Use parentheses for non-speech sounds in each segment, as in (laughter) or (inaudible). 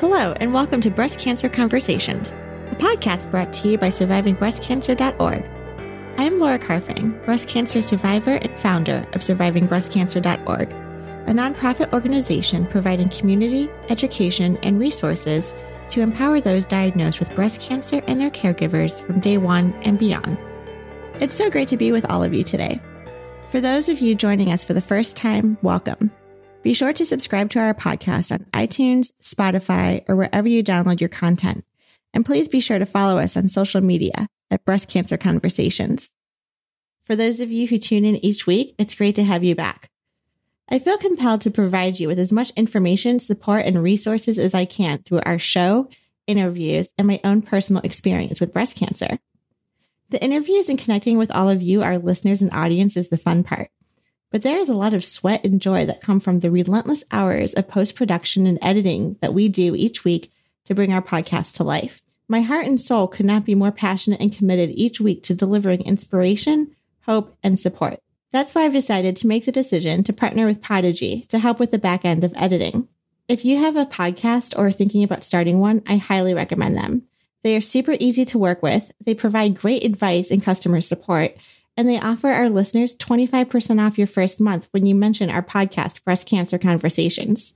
Hello, and welcome to Breast Cancer Conversations, a podcast brought to you by SurvivingBreastCancer.org. I am Laura Carfang, breast cancer survivor and founder of SurvivingBreastCancer.org, a nonprofit organization providing community, education, and resources to empower those diagnosed with breast cancer and their caregivers from day one and beyond. It's so great to be with all of you today. For those of you joining us for the first time, welcome. Be sure to subscribe to our podcast on iTunes, Spotify, or wherever you download your content. And please be sure to follow us on social media at Breast Cancer Conversations. For those of you who tune in each week, it's great to have you back. I feel compelled to provide you with as much information, support, and resources as I can through our show, interviews, and my own personal experience with breast cancer. The interviews and connecting with all of you, our listeners and audience, is the fun part. But there is a lot of sweat and joy that come from the relentless hours of post production and editing that we do each week to bring our podcast to life. My heart and soul could not be more passionate and committed each week to delivering inspiration, hope, and support. That's why I've decided to make the decision to partner with Podigy to help with the back end of editing. If you have a podcast or are thinking about starting one, I highly recommend them. They are super easy to work with. They provide great advice and customer support, and they offer our listeners 25% off your first month when you mention our podcast, Breast Cancer Conversations.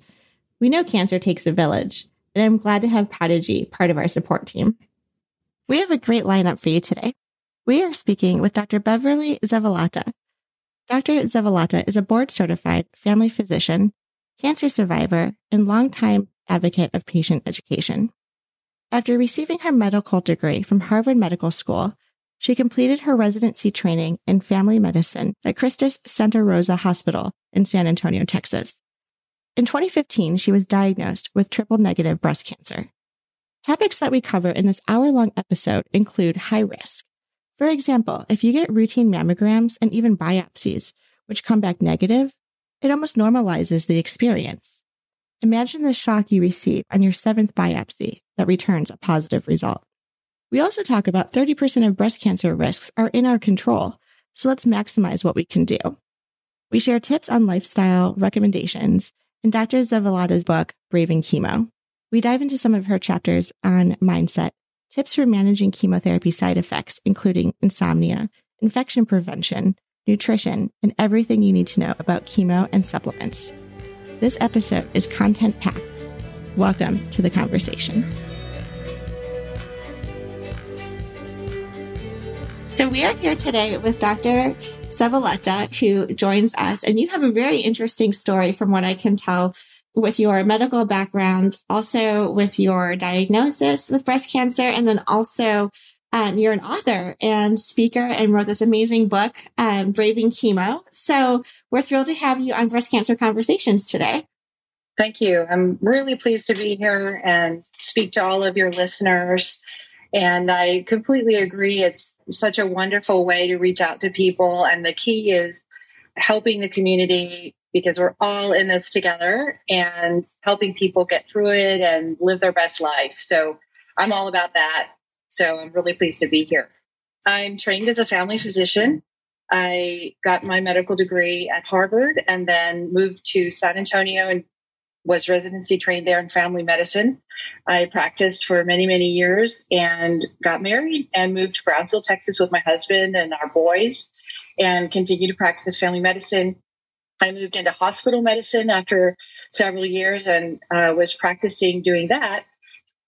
We know cancer takes a village, and I'm glad to have Podigy part of our support team. We have a great lineup for you today. We are speaking with Dr. Beverly Zavaleta. Dr. Zavaleta is a board certified family physician, cancer survivor, and longtime advocate of patient education. After receiving her medical degree from Harvard Medical School, she completed her residency training in family medicine at Christus Santa Rosa Hospital in San Antonio, Texas. In 2015, she was diagnosed with triple negative breast cancer. Topics that we cover in this hour long episode include high risk. For example, if you get routine mammograms and even biopsies, which come back negative, it almost normalizes the experience. Imagine the shock you receive on your seventh biopsy that returns a positive result. We also talk about 30% of breast cancer risks are in our control, so let's maximize what we can do. We share tips on lifestyle recommendations in Dr. Zavaleta's book, Braving Chemo. We dive into some of her chapters on mindset, tips for managing chemotherapy side effects, including insomnia, infection prevention, nutrition, and everything you need to know about chemo and supplements. This episode is content packed. Welcome to the conversation. So we are here today with Dr. Zavaleta, who joins us, and you have a very interesting story from what I can tell with your medical background, also with your diagnosis with breast cancer, and then also um, you're an author and speaker and wrote this amazing book, um, Braving Chemo. So we're thrilled to have you on Breast Cancer Conversations today. Thank you. I'm really pleased to be here and speak to all of your listeners. And I completely agree. It's such a wonderful way to reach out to people. And the key is helping the community because we're all in this together and helping people get through it and live their best life. So I'm all about that. So I'm really pleased to be here. I'm trained as a family physician. I got my medical degree at Harvard and then moved to San Antonio and was residency trained there in family medicine. I practiced for many, many years and got married and moved to Brownsville, Texas with my husband and our boys and continued to practice family medicine. I moved into hospital medicine after several years and uh, was practicing doing that.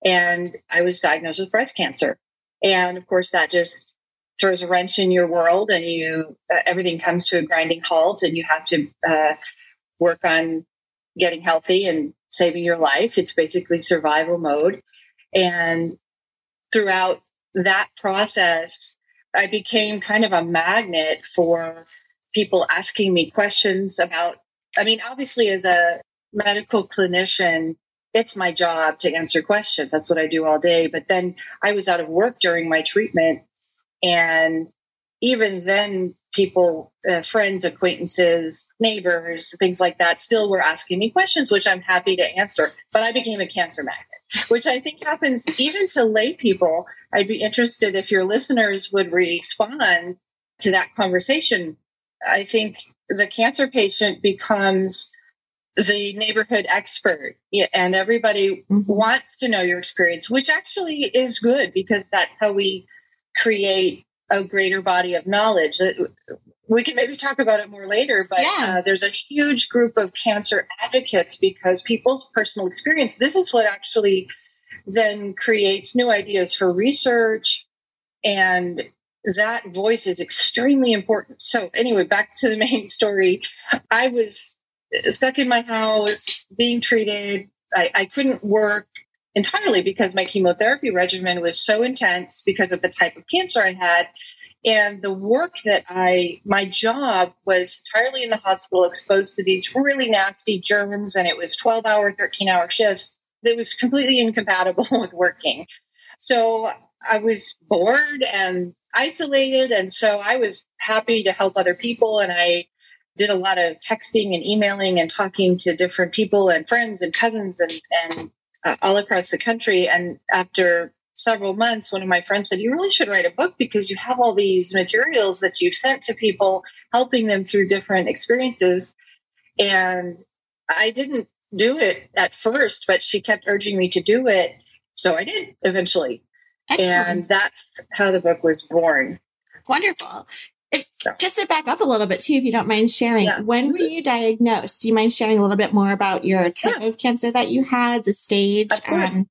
And I was diagnosed with breast cancer. And of course, that just throws a wrench in your world and you, uh, everything comes to a grinding halt and you have to uh, work on getting healthy and saving your life. It's basically survival mode. And throughout that process, I became kind of a magnet for people asking me questions about. I mean, obviously, as a medical clinician, it's my job to answer questions. That's what I do all day. But then I was out of work during my treatment. And even then, people, uh, friends, acquaintances, neighbors, things like that, still were asking me questions, which I'm happy to answer. But I became a cancer magnet, which I think happens even to lay people. I'd be interested if your listeners would respond to that conversation. I think the cancer patient becomes the neighborhood expert and everybody mm-hmm. wants to know your experience which actually is good because that's how we create a greater body of knowledge we can maybe talk about it more later but yeah. uh, there's a huge group of cancer advocates because people's personal experience this is what actually then creates new ideas for research and that voice is extremely important so anyway back to the main story i was stuck in my house being treated. I, I couldn't work entirely because my chemotherapy regimen was so intense because of the type of cancer I had. And the work that I, my job was entirely in the hospital, exposed to these really nasty germs, and it was 12 hour, 13 hour shifts that was completely incompatible (laughs) with working. So I was bored and isolated. And so I was happy to help other people. And I did a lot of texting and emailing and talking to different people and friends and cousins and, and uh, all across the country. And after several months, one of my friends said, You really should write a book because you have all these materials that you've sent to people, helping them through different experiences. And I didn't do it at first, but she kept urging me to do it. So I did eventually. Excellent. And that's how the book was born. Wonderful. If, just to back up a little bit too, if you don't mind sharing, yeah. when were you diagnosed? Do you mind sharing a little bit more about your type yeah. of cancer that you had, the stage, um,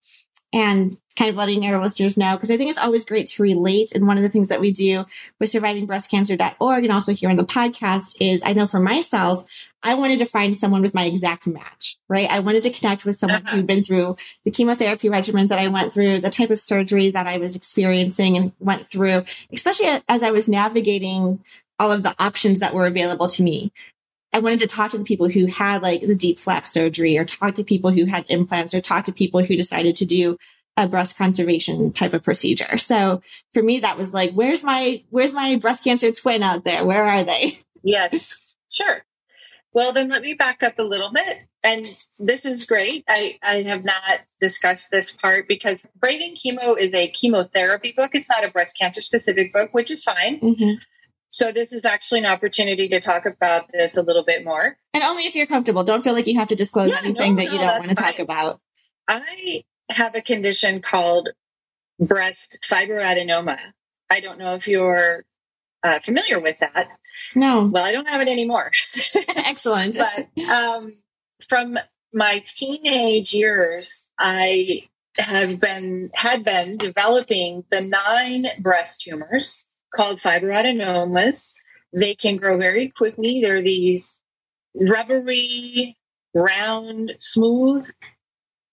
and kind of letting our listeners know? Because I think it's always great to relate. And one of the things that we do with survivingbreastcancer.org and also here on the podcast is I know for myself, I wanted to find someone with my exact match, right? I wanted to connect with someone uh-huh. who'd been through the chemotherapy regimen that I went through, the type of surgery that I was experiencing and went through, especially as I was navigating all of the options that were available to me. I wanted to talk to the people who had like the deep flap surgery or talk to people who had implants or talk to people who decided to do a breast conservation type of procedure. So for me, that was like, where's my, where's my breast cancer twin out there? Where are they? (laughs) Yes, sure. Well, then let me back up a little bit. And this is great. I, I have not discussed this part because Braving Chemo is a chemotherapy book. It's not a breast cancer specific book, which is fine. Mm-hmm. So this is actually an opportunity to talk about this a little bit more. And only if you're comfortable. Don't feel like you have to disclose yeah, anything no, that you don't want to fine. talk about. I have a condition called breast fibroadenoma. I don't know if you're uh, familiar with that. No. Well, I don't have it anymore. (laughs) Excellent. but um, from my teenage years, I have been had been developing benign breast tumors called fibroadenomas. They can grow very quickly. They're these rubbery, round, smooth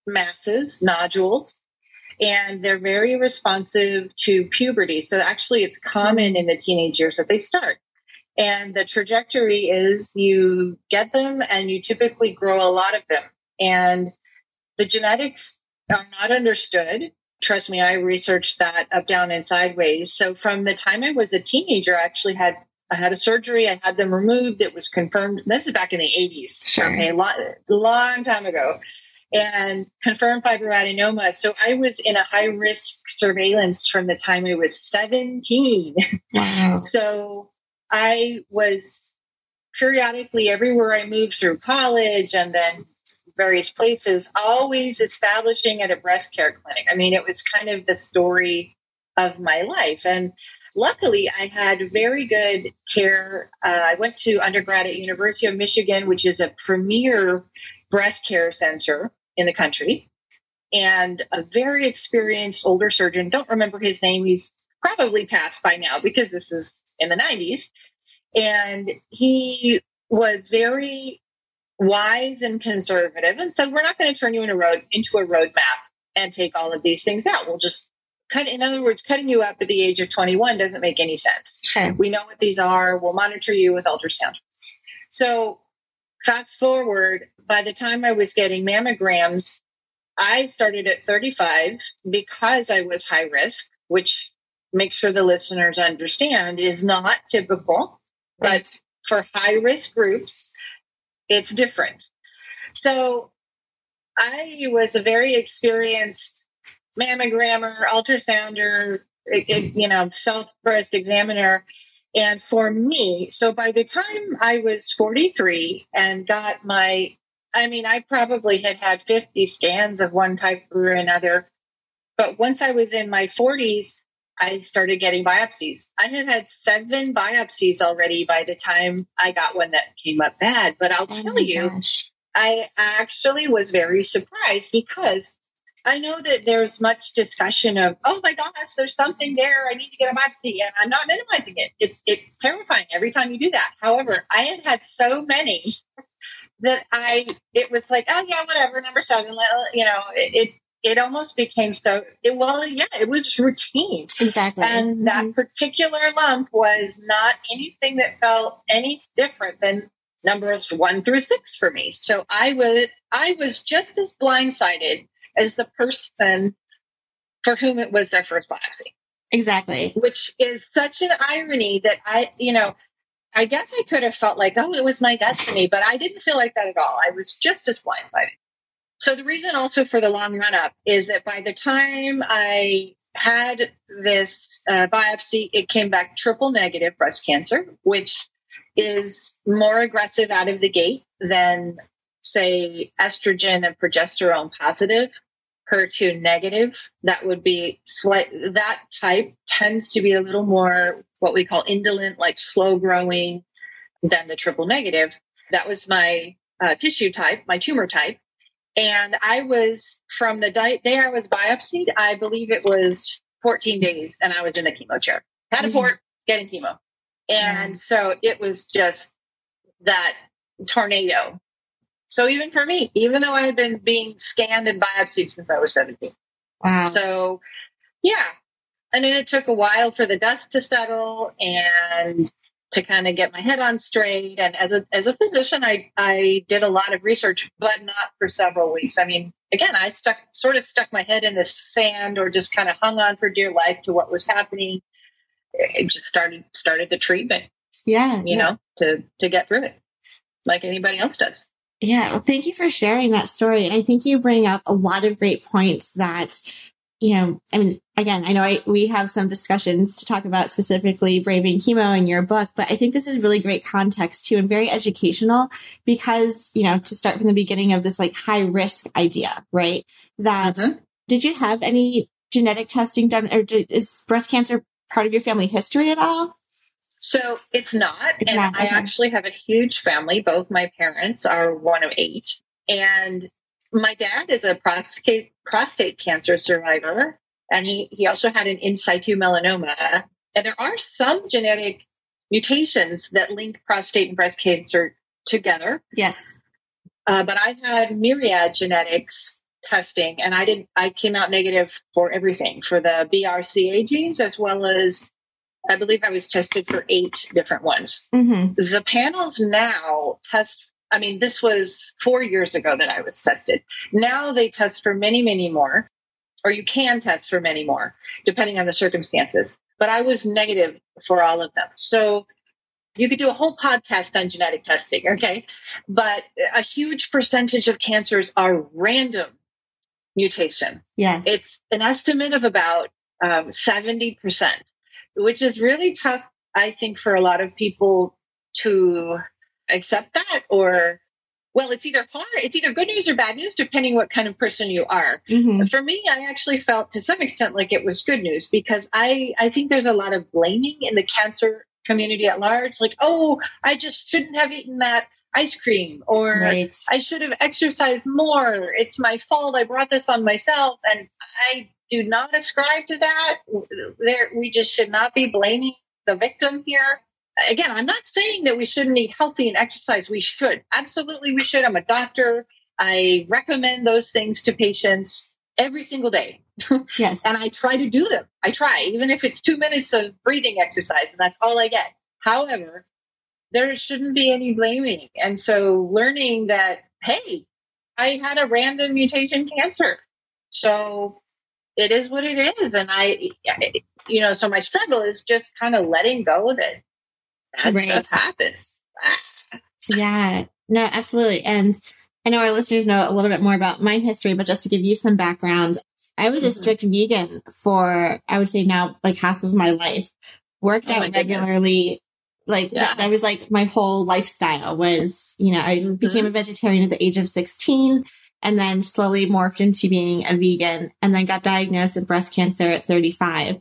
masses, nodules, and they're very responsive to puberty. So actually, it's common in the teenage years that they start. And the trajectory is you get them and you typically grow a lot of them. And the genetics are not understood. Trust me, I researched that up, down, and sideways. So from the time I was a teenager, I actually had I had a surgery. I had them removed. It was confirmed. This is back in the 80s. Sure. Okay, long, long time ago. And confirmed fibroadenoma. So I was in a high risk surveillance from the time I was 17. Wow. (laughs) so I was periodically everywhere I moved through college and then various places, always establishing at a breast care clinic. I mean, it was kind of the story of my life. And luckily, I had very good care. Uh, I went to undergrad at University of Michigan, which is a premier breast care center in the country. And a very experienced older surgeon, don't remember his name, he's probably passed by now because this is in the 90s. And he was very wise and conservative and said, We're not going to turn you in a road into a roadmap and take all of these things out. We'll just cut in other words, cutting you up at the age of 21 doesn't make any sense. Sure. We know what these are. We'll monitor you with ultrasound. So fast forward, by the time I was getting mammograms, I started at 35 because I was high risk, which make sure the listeners understand is not typical, but for high risk groups, it's different. So I was a very experienced mammogrammer, ultrasounder, you know, self breast examiner. And for me, so by the time I was 43 and got my I mean, I probably had had 50 scans of one type or another. But once I was in my 40s, I started getting biopsies. I had had seven biopsies already by the time I got one that came up bad. But I'll oh tell you, gosh. I actually was very surprised because I know that there's much discussion of, oh my gosh, there's something there. I need to get a biopsy. And I'm not minimizing it. It's, it's terrifying every time you do that. However, I had had so many (laughs) that I, it was like, oh yeah, whatever, number seven, you know, it, it it almost became so it, well yeah it was routine. Exactly. And mm-hmm. that particular lump was not anything that felt any different than numbers one through six for me. So i was i was just as blindsided as the person for whom it was their first biopsy. Exactly. Which is such an irony that i you know i guess i could have felt like oh it was my destiny but i didn't feel like that at all. I was just as blindsided so the reason also for the long run up is that by the time I had this uh, biopsy, it came back triple negative breast cancer, which is more aggressive out of the gate than, say, estrogen and progesterone positive. HER2 negative, that would be slight, that type tends to be a little more what we call indolent, like slow growing than the triple negative. That was my uh, tissue type, my tumor type. And I was from the day I was biopsied, I believe it was 14 days, and I was in the chemo chair. Had a mm-hmm. port, getting chemo. And so it was just that tornado. So even for me, even though I had been being scanned and biopsied since I was 17. Wow. So yeah. And then it took a while for the dust to settle and to kind of get my head on straight. And as a as a physician, I I did a lot of research, but not for several weeks. I mean, again, I stuck sort of stuck my head in the sand or just kind of hung on for dear life to what was happening. It just started started the treatment. Yeah, you yeah. know, to to get through it, like anybody else does. Yeah, well, thank you for sharing that story. And I think you bring up a lot of great points that you know, I mean, again, I know I, we have some discussions to talk about specifically braving chemo in your book, but I think this is really great context too and very educational because, you know, to start from the beginning of this like high risk idea, right? That mm-hmm. did you have any genetic testing done or did, is breast cancer part of your family history at all? So it's not. It's and not, okay. I actually have a huge family. Both my parents are one of eight. And my dad is a prostate prostate cancer survivor, and he he also had an in situ melanoma. And there are some genetic mutations that link prostate and breast cancer together. Yes, uh, but I had myriad genetics testing, and I did I came out negative for everything for the BRCA genes as well as I believe I was tested for eight different ones. Mm-hmm. The panels now test I mean, this was four years ago that I was tested. Now they test for many, many more, or you can test for many more, depending on the circumstances. But I was negative for all of them. So you could do a whole podcast on genetic testing, okay? But a huge percentage of cancers are random mutation. Yes. It's an estimate of about um, 70%, which is really tough, I think, for a lot of people to accept that or well it's either hard it's either good news or bad news depending what kind of person you are. Mm-hmm. for me i actually felt to some extent like it was good news because i i think there's a lot of blaming in the cancer community at large like oh i just shouldn't have eaten that ice cream or right. i should have exercised more. It's my fault. I brought this on myself. And i do not ascribe to that. There we just should not be blaming the victim here again, I'm not saying that we shouldn't eat healthy and exercise. We should. Absolutely, we should. I'm a doctor. I recommend those things to patients every single day. (laughs) Yes. and I try to do them. I try, even if it's two minutes of breathing exercise, and that's all I get. However, there shouldn't be any blaming. And so learning that, hey, I had a random mutation cancer. So it is what it is. And I, you know, so my struggle is just kind of letting go that that right. stuff happens. yeah, no, absolutely. And I know our listeners know a little bit more about my history, but just to give you some background, I was mm-hmm. a strict vegan for, I would say now like half of my life, worked oh out regularly, Like yeah. that, that, was like my whole lifestyle was, you know, I mm-hmm. became a vegetarian at the age of 16 and then slowly morphed into being a vegan and then got diagnosed with breast cancer at 35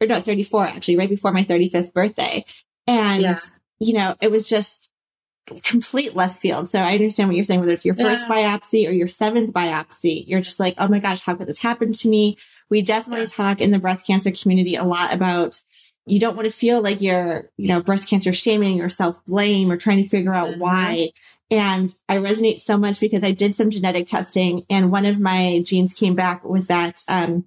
or no, 34 actually, right before my 35th birthday. And, yeah. you know, it was just complete left field. So I understand what you're saying, whether it's your first yeah. biopsy or your seventh biopsy, you're just like, oh my gosh, how could this happen to me? We definitely yeah. talk in the breast cancer community a lot about you don't want to feel like you're, you know, breast cancer shaming or self blame or trying to figure out mm-hmm. why. And I resonate so much because I did some genetic testing and one of my genes came back with that, um,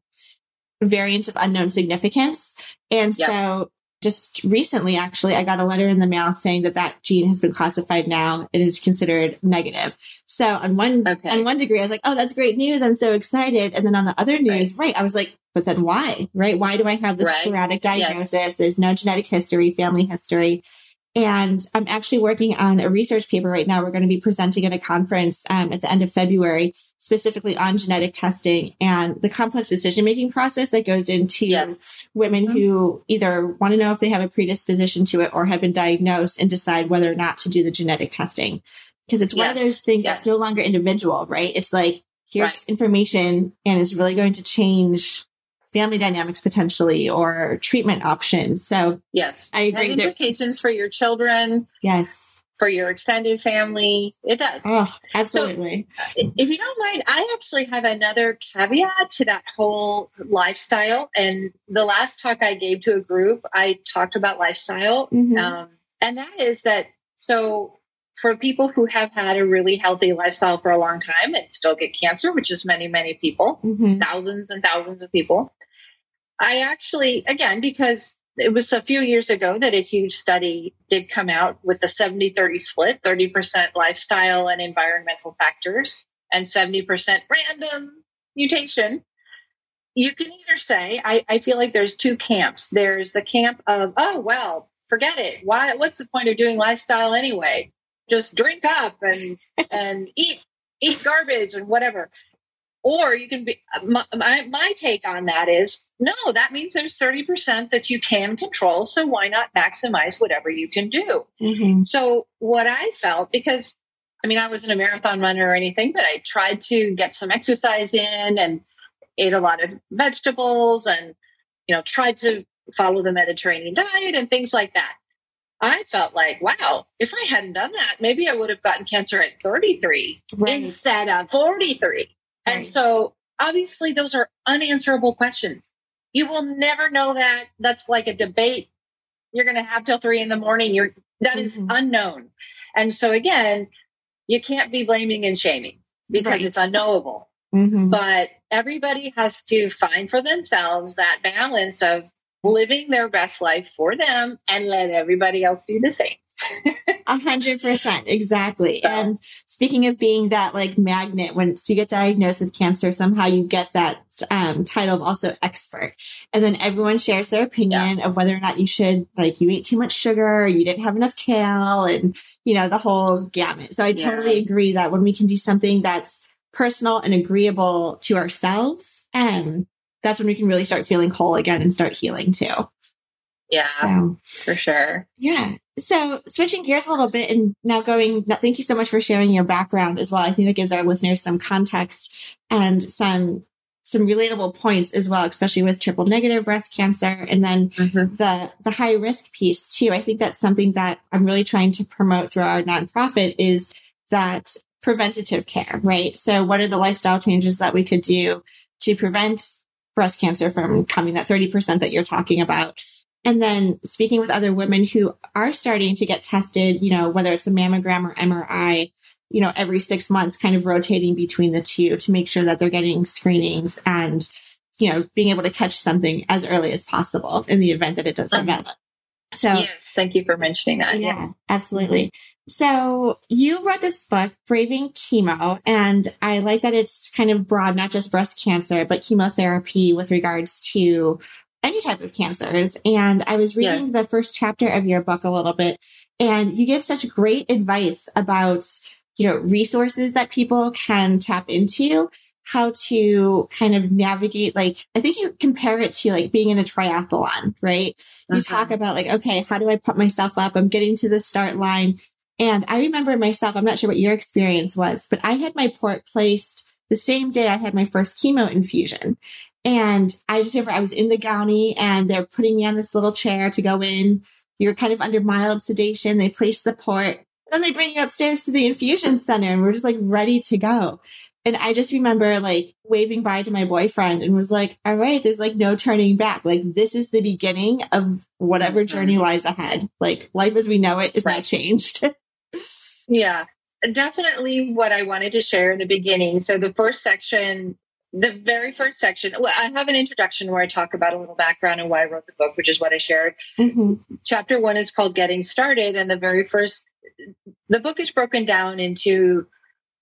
variant of unknown significance. And yep. so just recently, actually, I got a letter in the mail saying that that gene has been classified now. It is considered negative. So on one, okay. on one degree, I was like, Oh, that's great news. I'm so excited. And then on the other news, right, right I was like, but then why, right? Why do I have this right. sporadic diagnosis? Yes. There's no genetic history, family history. And I'm actually working on a research paper right now. We're going to be presenting at a conference um, at the end of February, specifically on genetic testing and the complex decision making process that goes into yes. women mm-hmm. who either want to know if they have a predisposition to it or have been diagnosed and decide whether or not to do the genetic testing. Because it's yes. one of those things yes. that's no longer individual, right? It's like, here's right. information and it's really going to change family dynamics potentially or treatment options. So yes, I agree. It has implications for your children. Yes. For your extended family, it does. Oh, absolutely. So, if you don't mind, I actually have another caveat to that whole lifestyle. And the last talk I gave to a group, I talked about lifestyle. Mm-hmm. Um, and that is that so for people who have had a really healthy lifestyle for a long time and still get cancer, which is many, many people, mm-hmm. thousands and thousands of people, I actually, again, because it was a few years ago that a huge study did come out with the 70 30 split 30% lifestyle and environmental factors and 70% random mutation. You can either say, I, I feel like there's two camps. There's the camp of, oh, well, forget it. Why, what's the point of doing lifestyle anyway? Just drink up and, and eat, eat garbage and whatever. Or you can be, my, my, my take on that is no, that means there's 30% that you can control. So why not maximize whatever you can do? Mm-hmm. So what I felt, because I mean, I wasn't a marathon runner or anything, but I tried to get some exercise in and ate a lot of vegetables and, you know, tried to follow the Mediterranean diet and things like that. I felt like, wow, if I hadn't done that, maybe I would have gotten cancer at 33 right. instead of 43. Right. And so obviously those are unanswerable questions. You will never know that. That's like a debate you're going to have till three in the morning. You're, that mm-hmm. is unknown. And so again, you can't be blaming and shaming because right. it's unknowable. Mm-hmm. But everybody has to find for themselves that balance of living their best life for them and let everybody else do the same. A hundred percent. Exactly. So, and speaking of being that like magnet, once you get diagnosed with cancer, somehow you get that um, title of also expert. And then everyone shares their opinion yeah. of whether or not you should, like, you ate too much sugar or you didn't have enough kale and, you know, the whole gamut. So I yeah. totally agree that when we can do something that's personal and agreeable to ourselves, and that's when we can really start feeling whole again and start healing too. Yeah, so, for sure. Yeah. So switching gears a little bit and now going, thank you so much for sharing your background as well. I think that gives our listeners some context and some some relatable points as well, especially with triple negative breast cancer and then mm-hmm. the the high risk piece too. I think that's something that I'm really trying to promote through our nonprofit is that preventative care, right? So what are the lifestyle changes that we could do to prevent breast cancer from coming that 30% that you're talking about? And then speaking with other women who are starting to get tested, you know, whether it's a mammogram or MRI, you know, every six months, kind of rotating between the two to make sure that they're getting screenings and, you know, being able to catch something as early as possible in the event that it does develop. So, yes, thank you for mentioning that. Yeah, yes. absolutely. So, you wrote this book, Braving Chemo, and I like that it's kind of broad, not just breast cancer, but chemotherapy with regards to any type of cancers. And I was reading yes. the first chapter of your book a little bit, and you give such great advice about, you know, resources that people can tap into. how to kind of navigate like i think you compare it to like being in a triathlon right you uh-huh. talk about like okay how do i put myself up i'm getting to the start line and i remember myself i'm not sure what your experience was but i had my port placed the same day i had my first chemo infusion and i just remember i was in the gownie and they're putting me on this little chair to go in you're kind of under mild sedation they place the port then they bring you upstairs to the infusion center and we're just like ready to go. And I just remember like waving bye to my boyfriend and was like, all right, there's like no turning back. Like this is the beginning of whatever mm-hmm. journey lies ahead. Like life as we know it is right. not changed. (laughs) yeah, definitely what I wanted to share in the beginning. So the first section, the very first section, well, I have an introduction where I talk about a little background and why I wrote the book, which is what I shared. Mm-hmm. Chapter one is called Getting Started. And the very first, the book is broken down into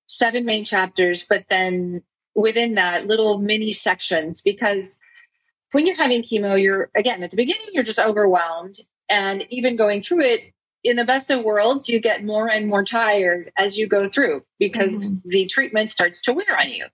seven main chapters, but then within that, little mini sections because when you're having chemo, you're again at the beginning, you're just overwhelmed. And even going through it, in the best of worlds, you get more and more tired as you go through because mm-hmm. the treatment starts to wear on you.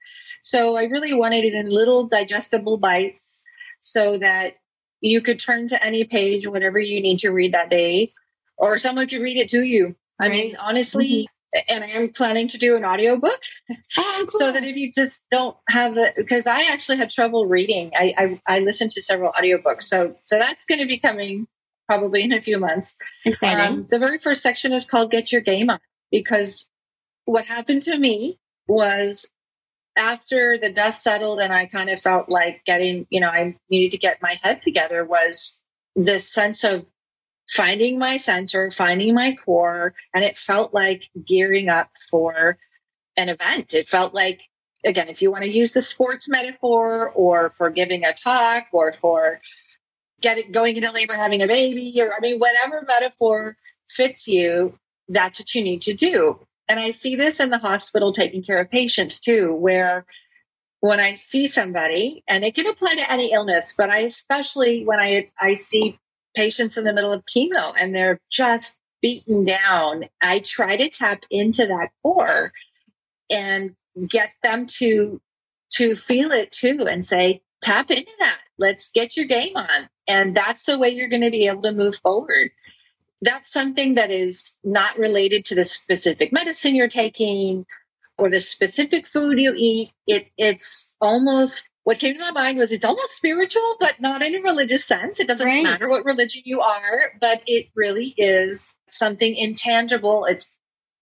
So I really wanted it in little digestible bites so that you could turn to any page, whatever you need to read that day, or someone could read it to you. I mean, honestly, mm-hmm and I am planning to do an audiobook oh, cool. (laughs) so that if you just don't have the because I actually had trouble reading. I, I I listened to several audiobooks. So so that's going to be coming probably in a few months. Exciting. Um, the very first section is called Get Your Game On because what happened to me was after the dust settled and I kind of felt like getting, you know, I needed to get my head together was this sense of finding my center, finding my core, and it felt like gearing up for an event. It felt like, again, if you want to use the sports metaphor or for giving a talk or for getting going into labor, having a baby, or I mean, whatever metaphor fits you, that's what you need to do. And I see this in the hospital taking care of patients too, where when I see somebody, and it can apply to any illness, but I especially when I I see patients in the middle of chemo and they're just beaten down. I try to tap into that core and get them to to feel it too and say, tap into that. Let's get your game on. And that's the way you're going to be able to move forward. That's something that is not related to the specific medicine you're taking or the specific food you eat. It, it's almost what came to my mind was it's almost spiritual, but not in a religious sense. It doesn't right. matter what religion you are, but it really is something intangible. It's,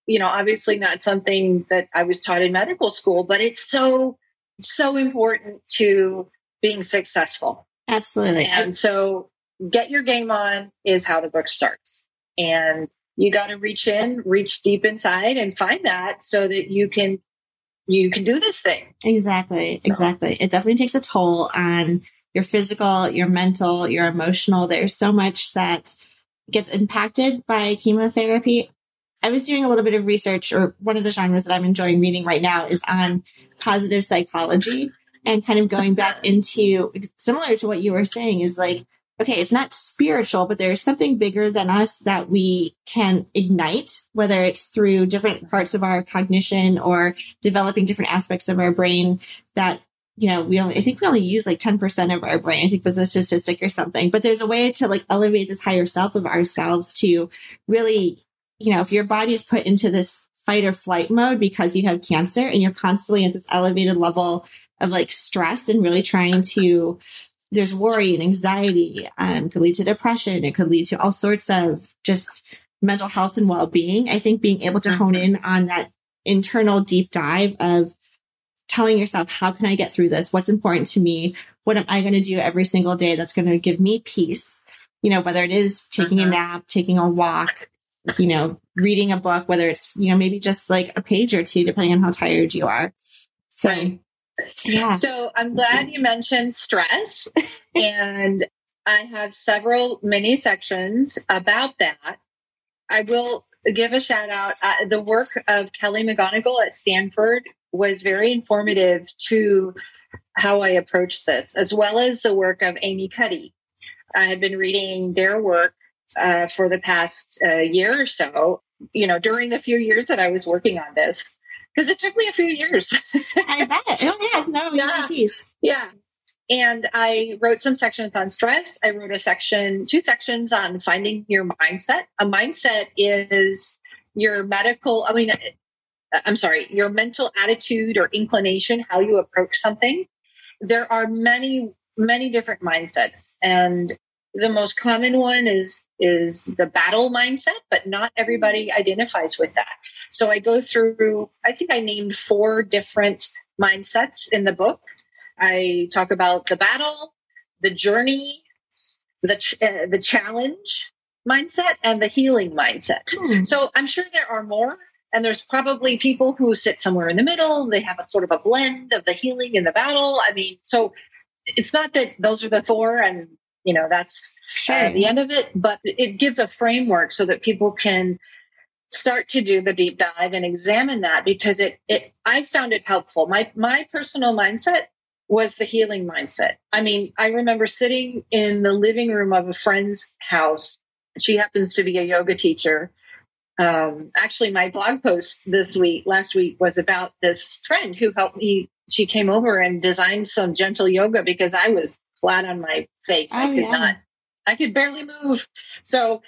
you know, obviously not something that I was taught in medical school, but it's so, so important to being successful. Absolutely. And so get your game on is how the book starts. And you got to reach in, reach deep inside and find that so that you can you can do this thing. Exactly. So. Exactly. It definitely takes a toll on your physical, your mental, your emotional. There's so much that gets impacted by chemotherapy. I was doing a little bit of research, or one of the genres that I'm enjoying reading right now is on positive psychology and kind of going back into similar to what you were saying is like okay, it's not spiritual, but there's something bigger than us that we can ignite, whether it's through different parts of our cognition or developing different aspects of our brain that, you know, we only, I think we only use like 10% of our brain. I think was a statistic or something, but there's a way to like elevate this higher self of ourselves to really, you know, if your body is put into this fight or flight mode because you have cancer and you're constantly at this elevated level of like stress and really trying to there's worry and anxiety and could lead to depression. It could lead to all sorts of just mental health and well-being. I think being able to hone in on that internal deep dive of telling yourself, how can I get through this? What's important to me? What am I going to do every single day that's going to give me peace? You know, whether it is taking a uh-huh. nap, taking a walk, you know, reading a book, whether it's, you know, maybe just like a page or two, depending on how tired you are. So right. Yeah. So I'm glad you mentioned stress. (laughs) and I have several mini sections about that. I will give a shout out. Uh, the work of Kelly McGonigal at Stanford was very informative to how I approach this, as well as the work of Amy Cuddy. I had been reading their work uh, for the past uh, year or so, you know, during the few years that I was working on this because it took me a few years. (laughs) I bet. Oh, yeah, Oh, yeah. piece. Yeah. And I wrote some sections on stress. I wrote a section, two sections on finding your mindset. A mindset is your medical, I mean, uh, I'm sorry, your mental attitude or inclination, how you approach something. There are many, many different mindsets. And the most common one is is the battle mindset, but not everybody identifies with that. So I go through, I think I named four different mindsets in the book. I talk about the battle, the journey, the ch- uh, the challenge mindset, and the healing mindset. Hmm. So I'm sure there are more, and there's probably people who sit somewhere in the middle. They have a sort of a blend of the healing and the battle. I mean, so it's not that those are the four, and you know that's sure. uh, the end of it, but it gives a framework so that people can start to do the deep dive and examine that because it it I found it helpful. My my personal mindset was the healing mindset. I mean, I remember sitting in the living room of a friend's house. She happens to be a yoga teacher. Um, actually, my blog post this week, last week, was about this friend who helped me. She came over and designed some gentle yoga because I was flat on my face. Oh, I could yeah. not, I could barely move. So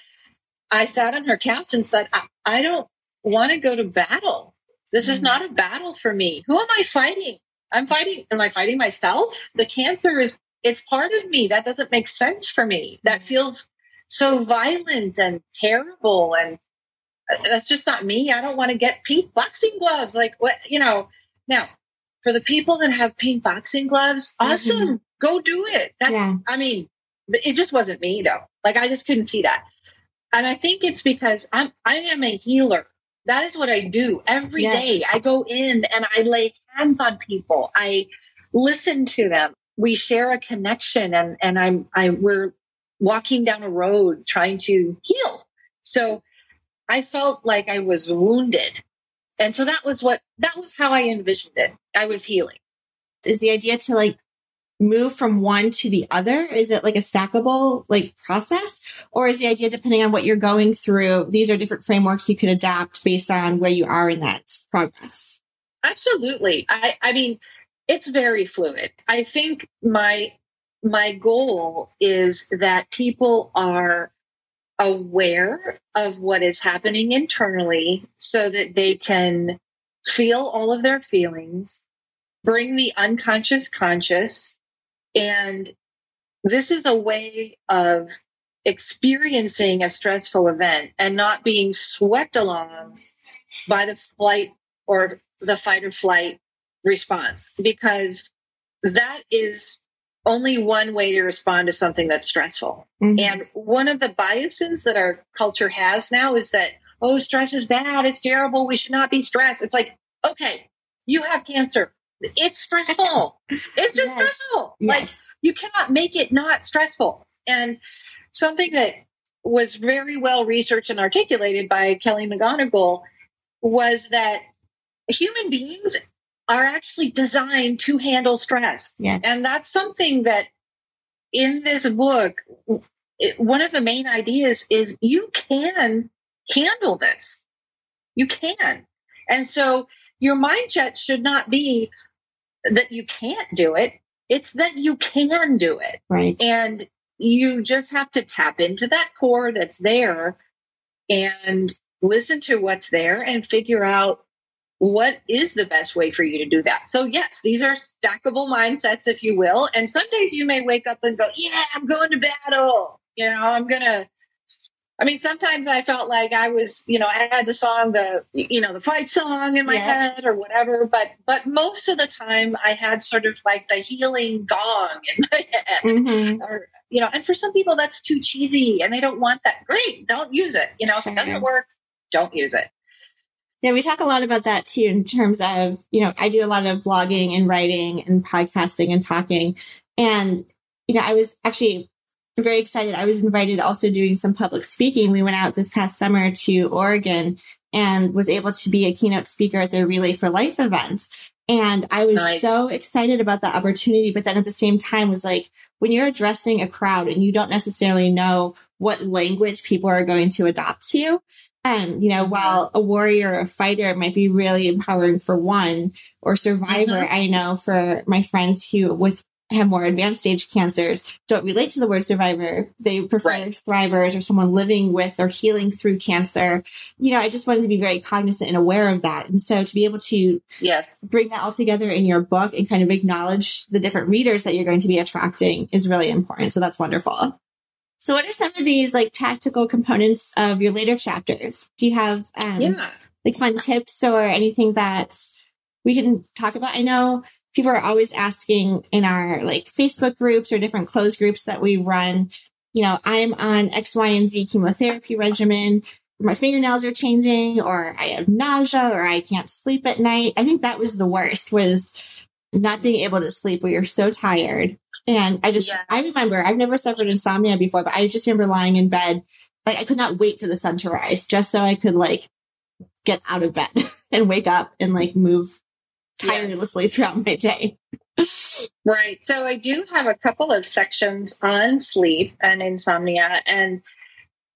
I sat on her couch and said, I, I don't want to go to battle. This is mm. not a battle for me. Who am I fighting? I'm fighting. Am I fighting myself? The cancer is, it's part of me. That doesn't make sense for me. That mm. feels so violent and terrible. And uh, that's just not me. I don't want to get pink boxing gloves. Like what, you know, now for the people that have pink boxing gloves, mm-hmm. awesome. Mm-hmm. Go do it. That's, yeah. I mean, it just wasn't me though. Like I just couldn't see that. And I think it's because I'm I am a healer. That is what I do every yes. day. I go in and I lay hands on people. I listen to them. We share a connection and and I'm I we're walking down a road trying to heal. So I felt like I was wounded. And so that was what that was how I envisioned it. I was healing. Is the idea to like move from one to the other? Is it like a stackable like process? Or is the idea depending on what you're going through, these are different frameworks you could adapt based on where you are in that progress? Absolutely. I, I mean, it's very fluid. I think my my goal is that people are aware of what is happening internally so that they can feel all of their feelings, bring the unconscious conscious, and this is a way of experiencing a stressful event and not being swept along by the flight or the fight or flight response because that is only one way to respond to something that's stressful. Mm-hmm. And one of the biases that our culture has now is that, oh, stress is bad. It's terrible. We should not be stressed. It's like, okay, you have cancer. It's stressful. It's just yes. stressful. Yes. Like you cannot make it not stressful. And something that was very well researched and articulated by Kelly McGonigal was that human beings are actually designed to handle stress. Yes. And that's something that in this book, one of the main ideas is you can handle this. You can. And so your mindset should not be, that you can't do it. It's that you can do it. Right. And you just have to tap into that core that's there and listen to what's there and figure out what is the best way for you to do that. So yes, these are stackable mindsets, if you will. And some days you may wake up and go, yeah, I'm going to battle. You know, I'm going to I mean, sometimes I felt like I was, you know, I had the song, the, you know, the fight song in my yeah. head or whatever, but, but most of the time I had sort of like the healing gong in my (laughs) head mm-hmm. or, you know, and for some people that's too cheesy and they don't want that. Great. Don't use it. You know, if it doesn't work, don't use it. Yeah, we talk a lot about that too in terms of, you know, I do a lot of blogging and writing and podcasting and talking. And, you know, I was actually I'm very excited. I was invited also doing some public speaking. We went out this past summer to Oregon and was able to be a keynote speaker at the Relay for Life event. And I was nice. so excited about the opportunity, but then at the same time was like, when you're addressing a crowd and you don't necessarily know what language people are going to adopt to you, Um, you know, mm-hmm. while a warrior or a fighter might be really empowering for one or survivor, mm-hmm. I know for my friends who with have more advanced stage cancers don't relate to the word survivor. They prefer right. thrivers or someone living with or healing through cancer. You know, I just wanted to be very cognizant and aware of that. And so to be able to yes. bring that all together in your book and kind of acknowledge the different readers that you're going to be attracting is really important. So that's wonderful. So what are some of these like tactical components of your later chapters? Do you have um, yeah. like fun tips or anything that we can talk about? I know people are always asking in our like Facebook groups or different closed groups that we run, you know, I'm on X, Y, and Z chemotherapy regimen. My fingernails are changing or I have nausea or I can't sleep at night. I think that was the worst was not being able to sleep where you're so tired and I just, I remember, I've never suffered insomnia before, but I just remember lying in bed. Like I could not wait for the sun to rise just so I could like get out of bed (laughs) and wake up and like move tirelessly throughout my day. (laughs) right. So I do have a couple of sections on sleep and insomnia, and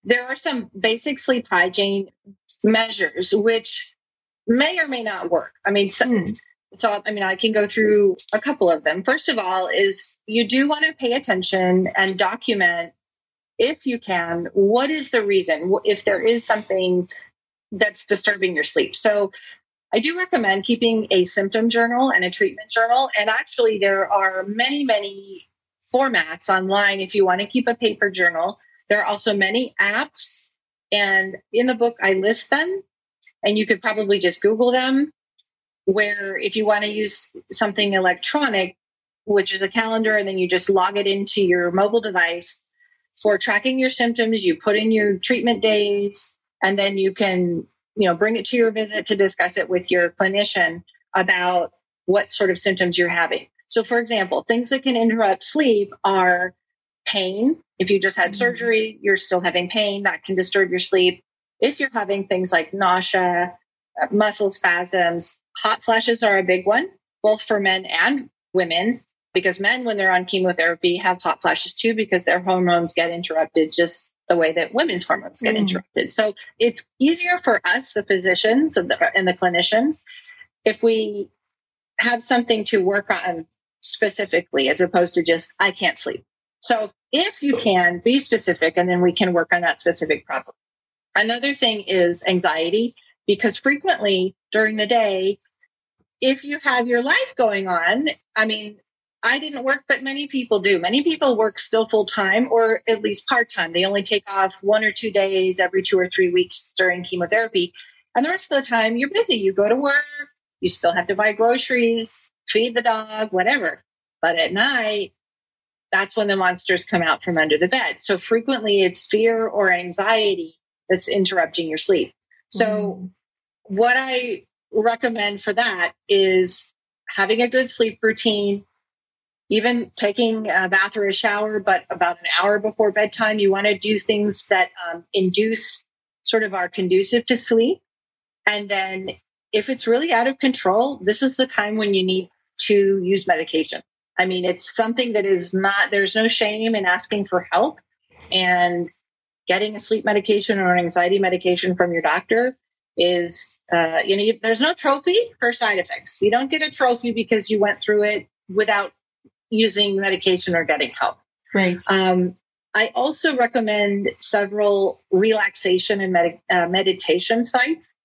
there are some basic sleep hygiene measures which may or may not work. I mean, some, mm so i mean i can go through a couple of them first of all is you do want to pay attention and document if you can what is the reason if there is something that's disturbing your sleep so i do recommend keeping a symptom journal and a treatment journal. And actually there are many many formats online if you want to keep a paper journal. There are also many apps. And in the book i list them and you could probably just google them where if you want to use something electronic, which is a calendar, and then you just log it into your mobile device for tracking your symptoms, you put in your treatment days, and then you can, you know, bring it to your visit to discuss it with your clinician about what sort of symptoms you're having. So, for example, things that can interrupt sleep are pain. If you just had mm-hmm. surgery, you're still having pain, that can disturb your sleep. If you're having things like nausea, uh, muscle spasms, Hot flashes are a big one, both for men and women, because men, when they're on chemotherapy, have hot flashes too because their hormones get interrupted just the way that women's hormones get mm. interrupted. So it's easier for us, the physicians and the, and the clinicians, if we have something to work on specifically as opposed to just, I can't sleep. So if you can be specific and then we can work on that specific problem. Another thing is anxiety because frequently during the day, if you have your life going on, I mean, I didn't work, but many people do. Many people work still full time or at least part time. They only take off one or two days every two or three weeks during chemotherapy. And the rest of the time, you're busy. You go to work, you still have to buy groceries, feed the dog, whatever. But at night, that's when the monsters come out from under the bed. So frequently, it's fear or anxiety that's interrupting your sleep. So, mm. what I recommend for that is having a good sleep routine, even taking a bath or a shower, but about an hour before bedtime. You want to do things that um, induce sort of are conducive to sleep. And then if it's really out of control, this is the time when you need to use medication. I mean, it's something that is not, there's no shame in asking for help and getting a sleep medication or an anxiety medication from your doctor is uh, you know there's no trophy for side effects you don't get a trophy because you went through it without using medication or getting help right um, i also recommend several relaxation and med- uh, meditation sites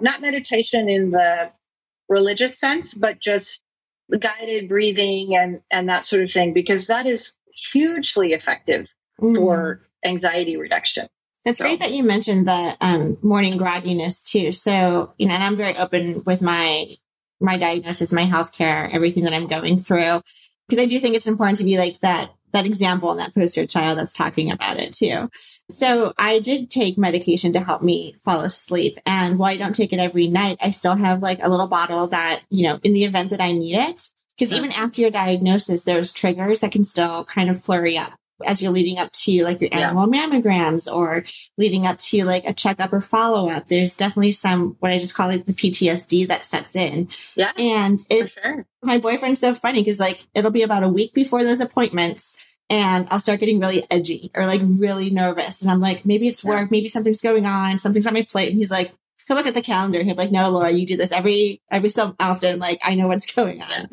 not meditation in the religious sense but just guided breathing and and that sort of thing because that is hugely effective mm. for anxiety reduction it's so. great that you mentioned the um, morning grogginess too. So, you know, and I'm very open with my my diagnosis, my healthcare, everything that I'm going through, because I do think it's important to be like that that example and that poster child that's talking about it too. So I did take medication to help me fall asleep. And while I don't take it every night, I still have like a little bottle that, you know, in the event that I need it, because even after your diagnosis, there's triggers that can still kind of flurry up as you're leading up to like your annual yeah. mammograms or leading up to like a checkup or follow up. There's definitely some what I just call it the PTSD that sets in. Yeah. And it sure. my boyfriend's so funny because like it'll be about a week before those appointments and I'll start getting really edgy or like really nervous. And I'm like, maybe it's work, maybe something's going on, something's on my plate. And he's like, he'll look at the calendar. He'll be like, no, Laura, you do this every, every so often. Like, I know what's (laughs) going on.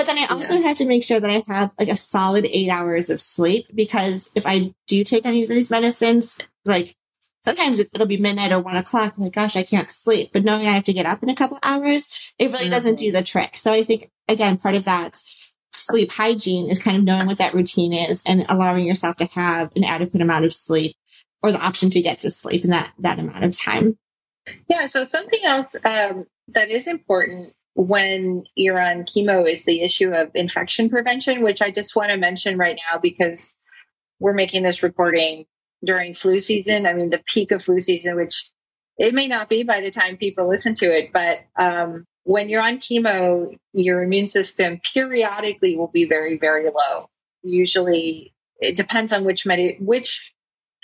But then I also yeah. have to make sure that I have like a solid eight hours of sleep because if I do take any of these medicines, like sometimes it'll be midnight or one o'clock. I'm like, gosh, I can't sleep. But knowing I have to get up in a couple hours, it really mm-hmm. doesn't do the trick. So I think again, part of that sleep hygiene is kind of knowing what that routine is and allowing yourself to have an adequate amount of sleep or the option to get to sleep in that that amount of time. Yeah. So something else um, that is important when you're on chemo is the issue of infection prevention, which I just want to mention right now because we're making this recording during flu season. I mean, the peak of flu season, which it may not be by the time people listen to it, but um, when you're on chemo, your immune system periodically will be very, very low. Usually, it depends on which med- which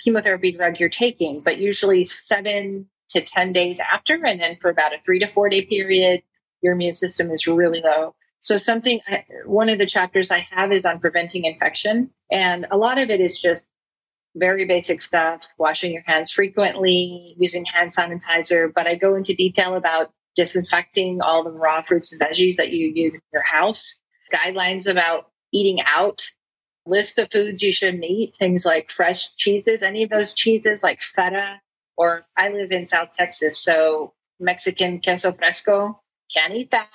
chemotherapy drug you're taking, but usually seven to 10 days after. And then for about a three to four day period, your immune system is really low. So something, one of the chapters I have is on preventing infection. And a lot of it is just very basic stuff, washing your hands frequently, using hand sanitizer. But I go into detail about disinfecting all the raw fruits and veggies that you use in your house, guidelines about eating out, list of foods you shouldn't eat, things like fresh cheeses, any of those cheeses like feta, or I live in South Texas, so Mexican queso fresco, can't eat that.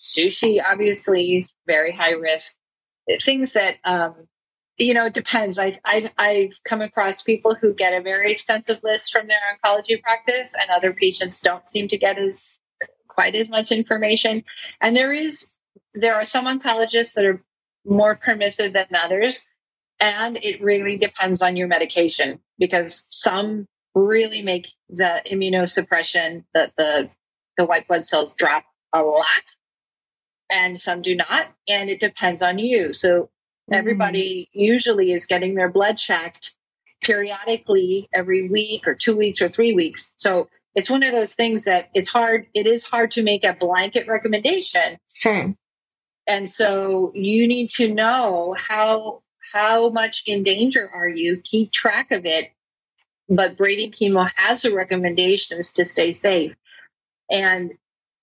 Sushi, obviously, very high risk. Things that, um, you know, it depends. I, I, I've come across people who get a very extensive list from their oncology practice, and other patients don't seem to get as quite as much information. And there is, there are some oncologists that are more permissive than others. And it really depends on your medication because some really make the immunosuppression that the the white blood cells drop a lot and some do not and it depends on you. So mm-hmm. everybody usually is getting their blood checked periodically every week or two weeks or three weeks. So it's one of those things that it's hard it is hard to make a blanket recommendation. Sure. And so you need to know how how much in danger are you. Keep track of it. But Brady chemo has a recommendation is to stay safe. And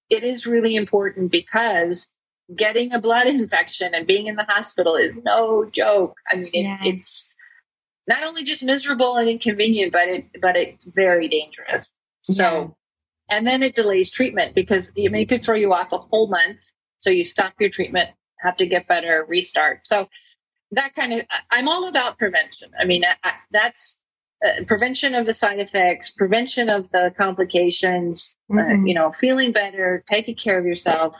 it is really important because getting a blood (laughs) infection and being in the hospital is no joke. I mean, it, yeah. it's not only just miserable and inconvenient, but it but it's very dangerous. Yeah. So, and then it delays treatment because it may could throw you off a whole month. So you stop your treatment, have to get better, restart. So that kind of I'm all about prevention. I mean, I, that's uh, prevention of the side effects, prevention of the complications, uh, mm-hmm. uh, you know, feeling better, taking care of yourself,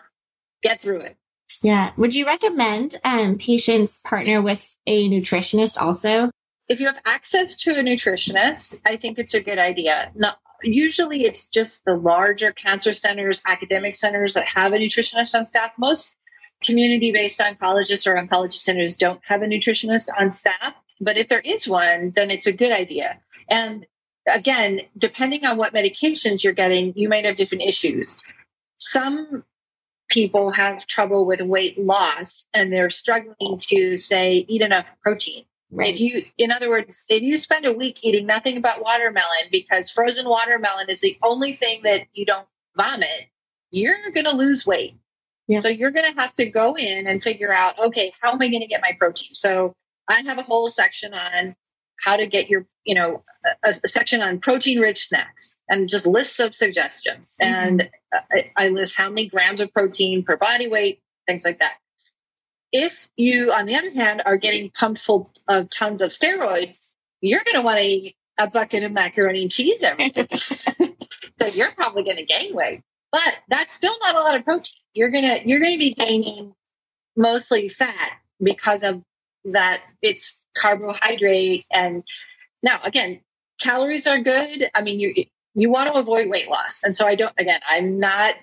get through it. Yeah. Would you recommend um, patients partner with a nutritionist also? If you have access to a nutritionist, I think it's a good idea. Not, usually it's just the larger cancer centers, academic centers that have a nutritionist on staff. Most community based oncologists or oncology centers don't have a nutritionist on staff. But if there is one, then it's a good idea. And again, depending on what medications you're getting, you might have different issues. Some people have trouble with weight loss and they're struggling to say eat enough protein. Right. If you, in other words, if you spend a week eating nothing but watermelon because frozen watermelon is the only thing that you don't vomit, you're going to lose weight. Yeah. So you're going to have to go in and figure out, okay, how am I going to get my protein? So I have a whole section on how to get your, you know, a, a section on protein rich snacks and just lists of suggestions. Mm-hmm. And I, I list how many grams of protein per body weight, things like that. If you, on the other hand, are getting pumped full of tons of steroids, you're going to want to eat a bucket of macaroni and cheese every day. (laughs) (laughs) so you're probably going to gain weight, but that's still not a lot of protein. You're going to, you're going to be gaining mostly fat because of that it's carbohydrate and now again calories are good i mean you you want to avoid weight loss and so i don't again i'm not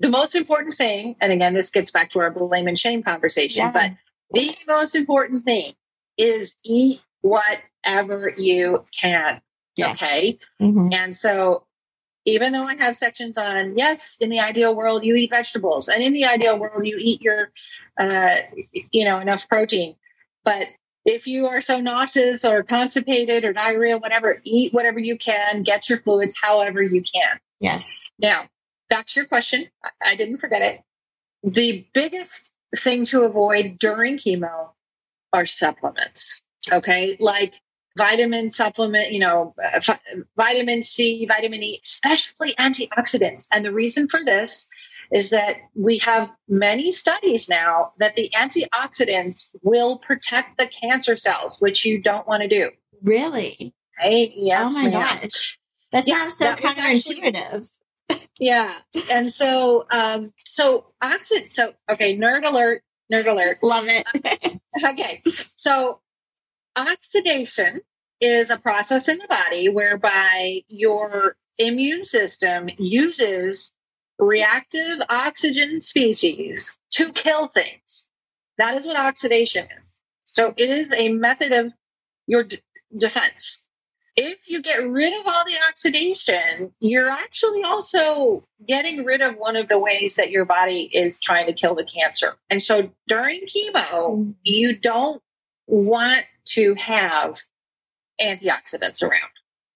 the most important thing and again this gets back to our blame and shame conversation yeah. but the most important thing is eat whatever you can yes. okay mm-hmm. and so even though i have sections on yes in the ideal world you eat vegetables and in the ideal world you eat your uh, you know enough protein but if you are so nauseous or constipated or diarrhea, whatever, eat whatever you can, get your fluids however you can. Yes. Now, back to your question. I didn't forget it. The biggest thing to avoid during chemo are supplements. Okay. Like vitamin supplement, you know, uh, vitamin C, vitamin E, especially antioxidants. And the reason for this is that we have many studies now that the antioxidants will protect the cancer cells, which you don't want to do. Really? Right? Yes. Oh my ma'am. gosh. That yeah, sounds so that counterintuitive. Actually, (laughs) yeah. And so, um, so oxid, so, okay, nerd alert, nerd alert. Love it. okay. So oxidation is a process in the body whereby your immune system uses reactive oxygen species to kill things. That is what oxidation is. So it is a method of your d- defense. If you get rid of all the oxidation, you're actually also getting rid of one of the ways that your body is trying to kill the cancer. And so during chemo, mm-hmm. you don't want to have antioxidants around.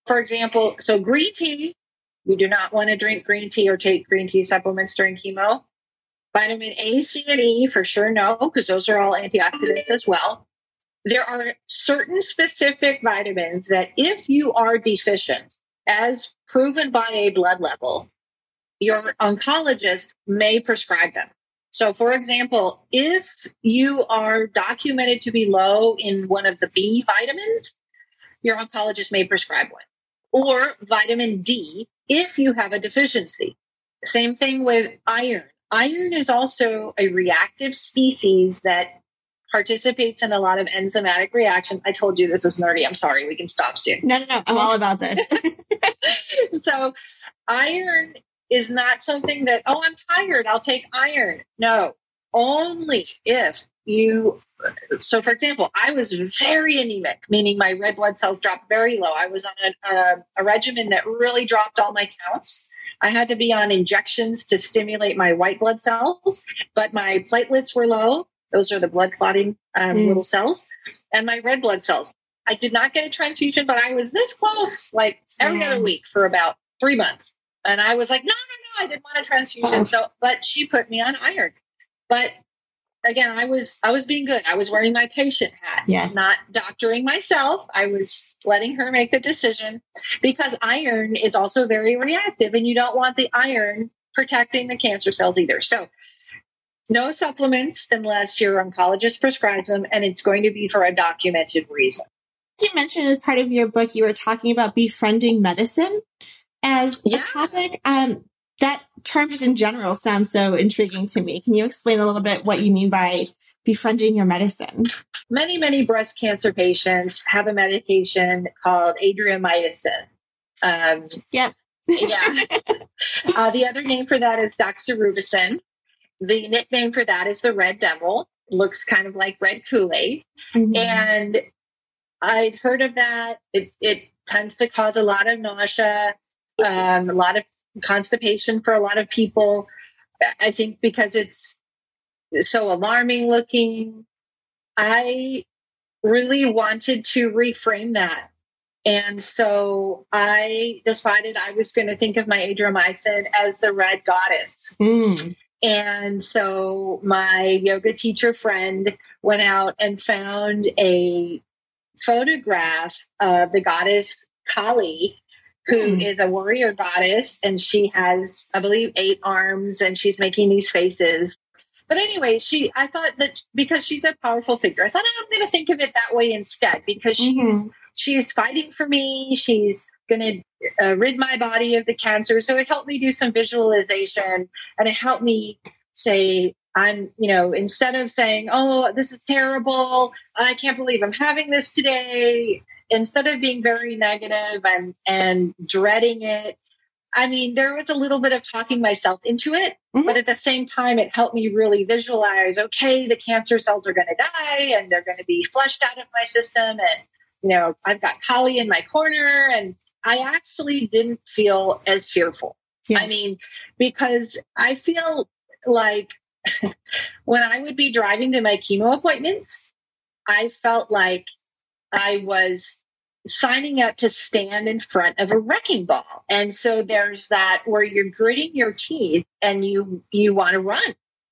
For example, so green tea you do not want to drink green tea or take green tea supplements during chemo. Vitamin A, C, and E for sure no, because those are all antioxidants as well. There are certain specific vitamins that if you are deficient, as proven by a blood level, your oncologist may prescribe them. So, for example, if you are documented to be low in one of the B vitamins, your oncologist may prescribe one. Or vitamin D if you have a deficiency. Same thing with iron. Iron is also a reactive species that participates in a lot of enzymatic reactions. I told you this was nerdy. I'm sorry. We can stop soon. No, no, no. I'm all about this. (laughs) (laughs) so, iron is not something that, oh, I'm tired. I'll take iron. No, only if you. So, for example, I was very anemic, meaning my red blood cells dropped very low. I was on a, a, a regimen that really dropped all my counts. I had to be on injections to stimulate my white blood cells, but my platelets were low. Those are the blood clotting um, mm. little cells, and my red blood cells. I did not get a transfusion, but I was this close, like every other week for about three months. And I was like, no, no, no, I didn't want a transfusion. Oh. So, but she put me on iron. But again, I was I was being good. I was wearing my patient hat, yes. not doctoring myself. I was letting her make the decision because iron is also very reactive, and you don't want the iron protecting the cancer cells either. So, no supplements unless your oncologist prescribes them, and it's going to be for a documented reason. You mentioned as part of your book, you were talking about befriending medicine as yeah. a topic. Um, that term just in general sounds so intriguing to me. Can you explain a little bit what you mean by befriending your medicine? Many, many breast cancer patients have a medication called adriamycin. Um, yep. yeah. (laughs) uh, the other name for that is doxorubicin. The nickname for that is the Red Devil. Looks kind of like red Kool Aid. Mm-hmm. And I'd heard of that. It, it tends to cause a lot of nausea, um, a lot of constipation for a lot of people. I think because it's so alarming looking. I really wanted to reframe that. And so I decided I was going to think of my adriamycin as the red goddess. Mm. And so my yoga teacher friend went out and found a photograph of the goddess Kali who mm. is a warrior goddess and she has, I believe, eight arms and she's making these faces. But anyway, she, I thought that because she's a powerful figure, I thought I'm going to think of it that way instead because mm-hmm. she's, she's fighting for me. She's going to uh, rid my body of the cancer. So it helped me do some visualization and it helped me say, I'm, you know, instead of saying, oh, this is terrible, I can't believe I'm having this today, instead of being very negative and and dreading it i mean there was a little bit of talking myself into it mm-hmm. but at the same time it helped me really visualize okay the cancer cells are going to die and they're going to be flushed out of my system and you know i've got kali in my corner and i actually didn't feel as fearful yes. i mean because i feel like (laughs) when i would be driving to my chemo appointments I felt like I was signing up to stand in front of a wrecking ball. And so there's that where you're gritting your teeth and you you want to run.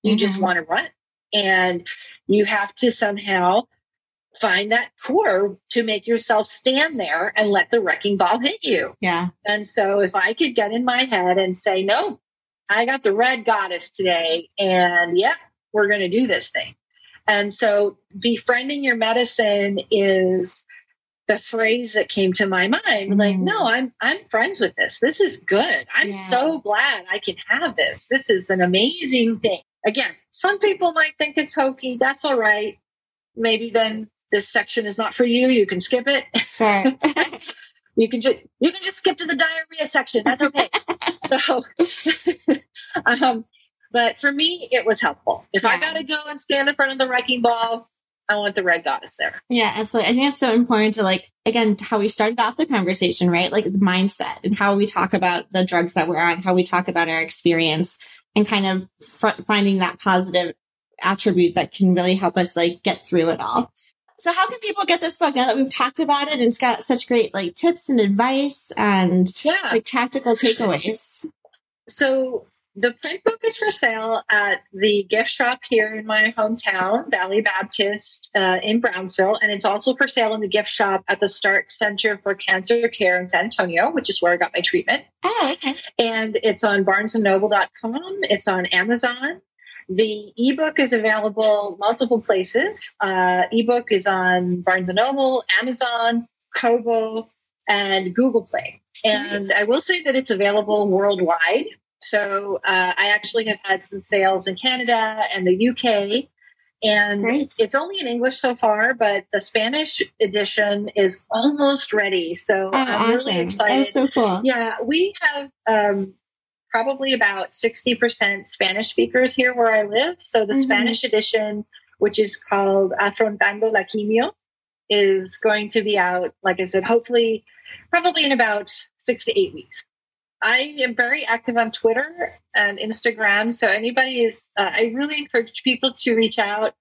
You mm-hmm. just want to run. And you have to somehow find that core to make yourself stand there and let the wrecking ball hit you. Yeah. And so if I could get in my head and say, no, I got the red goddess today and yeah, we're going to do this thing. And so befriending your medicine is the phrase that came to my mind. Mm. like no i'm i'm friends with this. This is good. I'm yeah. so glad i can have this. This is an amazing thing. Again some people might think it's hokey. That's all right. Maybe then this section is not for you. You can skip it. Sure. (laughs) (laughs) you can just you can just skip to the diarrhea section. That's okay. (laughs) So um but for me it was helpful if yeah. i gotta go and stand in front of the wrecking ball I want the red goddess there. Yeah, absolutely. I think it's so important to like, again, how we started off the conversation, right? Like the mindset and how we talk about the drugs that we're on, how we talk about our experience and kind of fr- finding that positive attribute that can really help us like get through it all. So how can people get this book now that we've talked about it and it's got such great like tips and advice and yeah. like tactical takeaways? So the print book is for sale at the gift shop here in my hometown, Valley Baptist uh, in Brownsville. And it's also for sale in the gift shop at the START Center for Cancer Care in San Antonio, which is where I got my treatment. Oh, okay. And it's on barnesandnoble.com. It's on Amazon. The ebook is available multiple places. Uh, ebook is on Barnes and Noble, Amazon, Kobo, and Google Play. And I will say that it's available worldwide. So uh, I actually have had some sales in Canada and the UK. And Great. it's only in English so far, but the Spanish edition is almost ready. So oh, I'm awesome. really excited. so cool. Yeah, we have um, probably about 60% Spanish speakers here where I live. So the mm-hmm. Spanish edition, which is called Afrontando la Quimio, is going to be out, like I said, hopefully, probably in about six to eight weeks. I am very active on Twitter and Instagram. So anybody is, uh, I really encourage people to reach out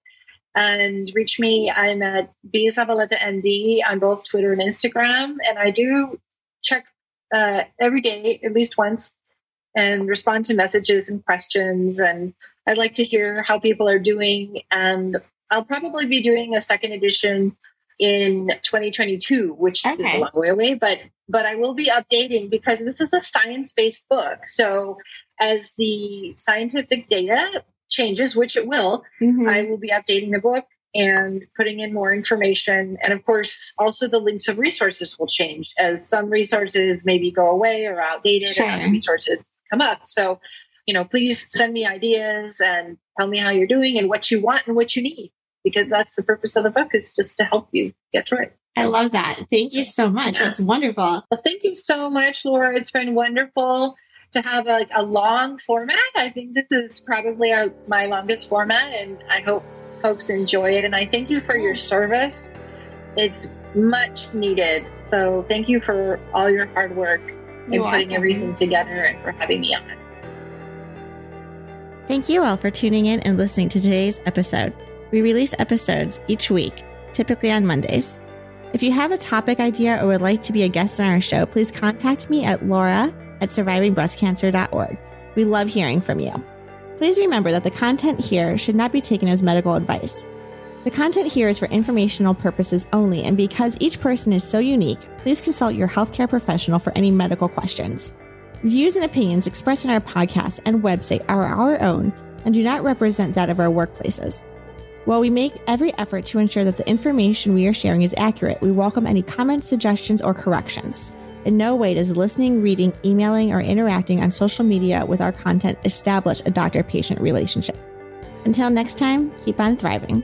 and reach me. I'm at B Zavaleta MD on both Twitter and Instagram, and I do check uh, every day at least once and respond to messages and questions. And I'd like to hear how people are doing. And I'll probably be doing a second edition in 2022, which okay. is a long way away, but but I will be updating because this is a science-based book. So as the scientific data changes, which it will, mm-hmm. I will be updating the book and putting in more information. And of course, also the links of resources will change as some resources maybe go away or outdated sure. and other resources come up. So, you know, please send me ideas and tell me how you're doing and what you want and what you need because that's the purpose of the book is just to help you get it. I love that. Thank you so much. That's wonderful. Well, thank you so much, Laura. It's been wonderful to have a, a long format. I think this is probably our, my longest format, and I hope folks enjoy it. And I thank you for your service. It's much needed. So thank you for all your hard work and putting everything together and for having me on. Thank you all for tuning in and listening to today's episode. We release episodes each week, typically on Mondays. If you have a topic idea or would like to be a guest on our show, please contact me at laura at survivingbreastcancer.org. We love hearing from you. Please remember that the content here should not be taken as medical advice. The content here is for informational purposes only, and because each person is so unique, please consult your healthcare professional for any medical questions. Views and opinions expressed in our podcast and website are our own and do not represent that of our workplaces. While we make every effort to ensure that the information we are sharing is accurate, we welcome any comments, suggestions, or corrections. In no way does listening, reading, emailing, or interacting on social media with our content establish a doctor patient relationship. Until next time, keep on thriving.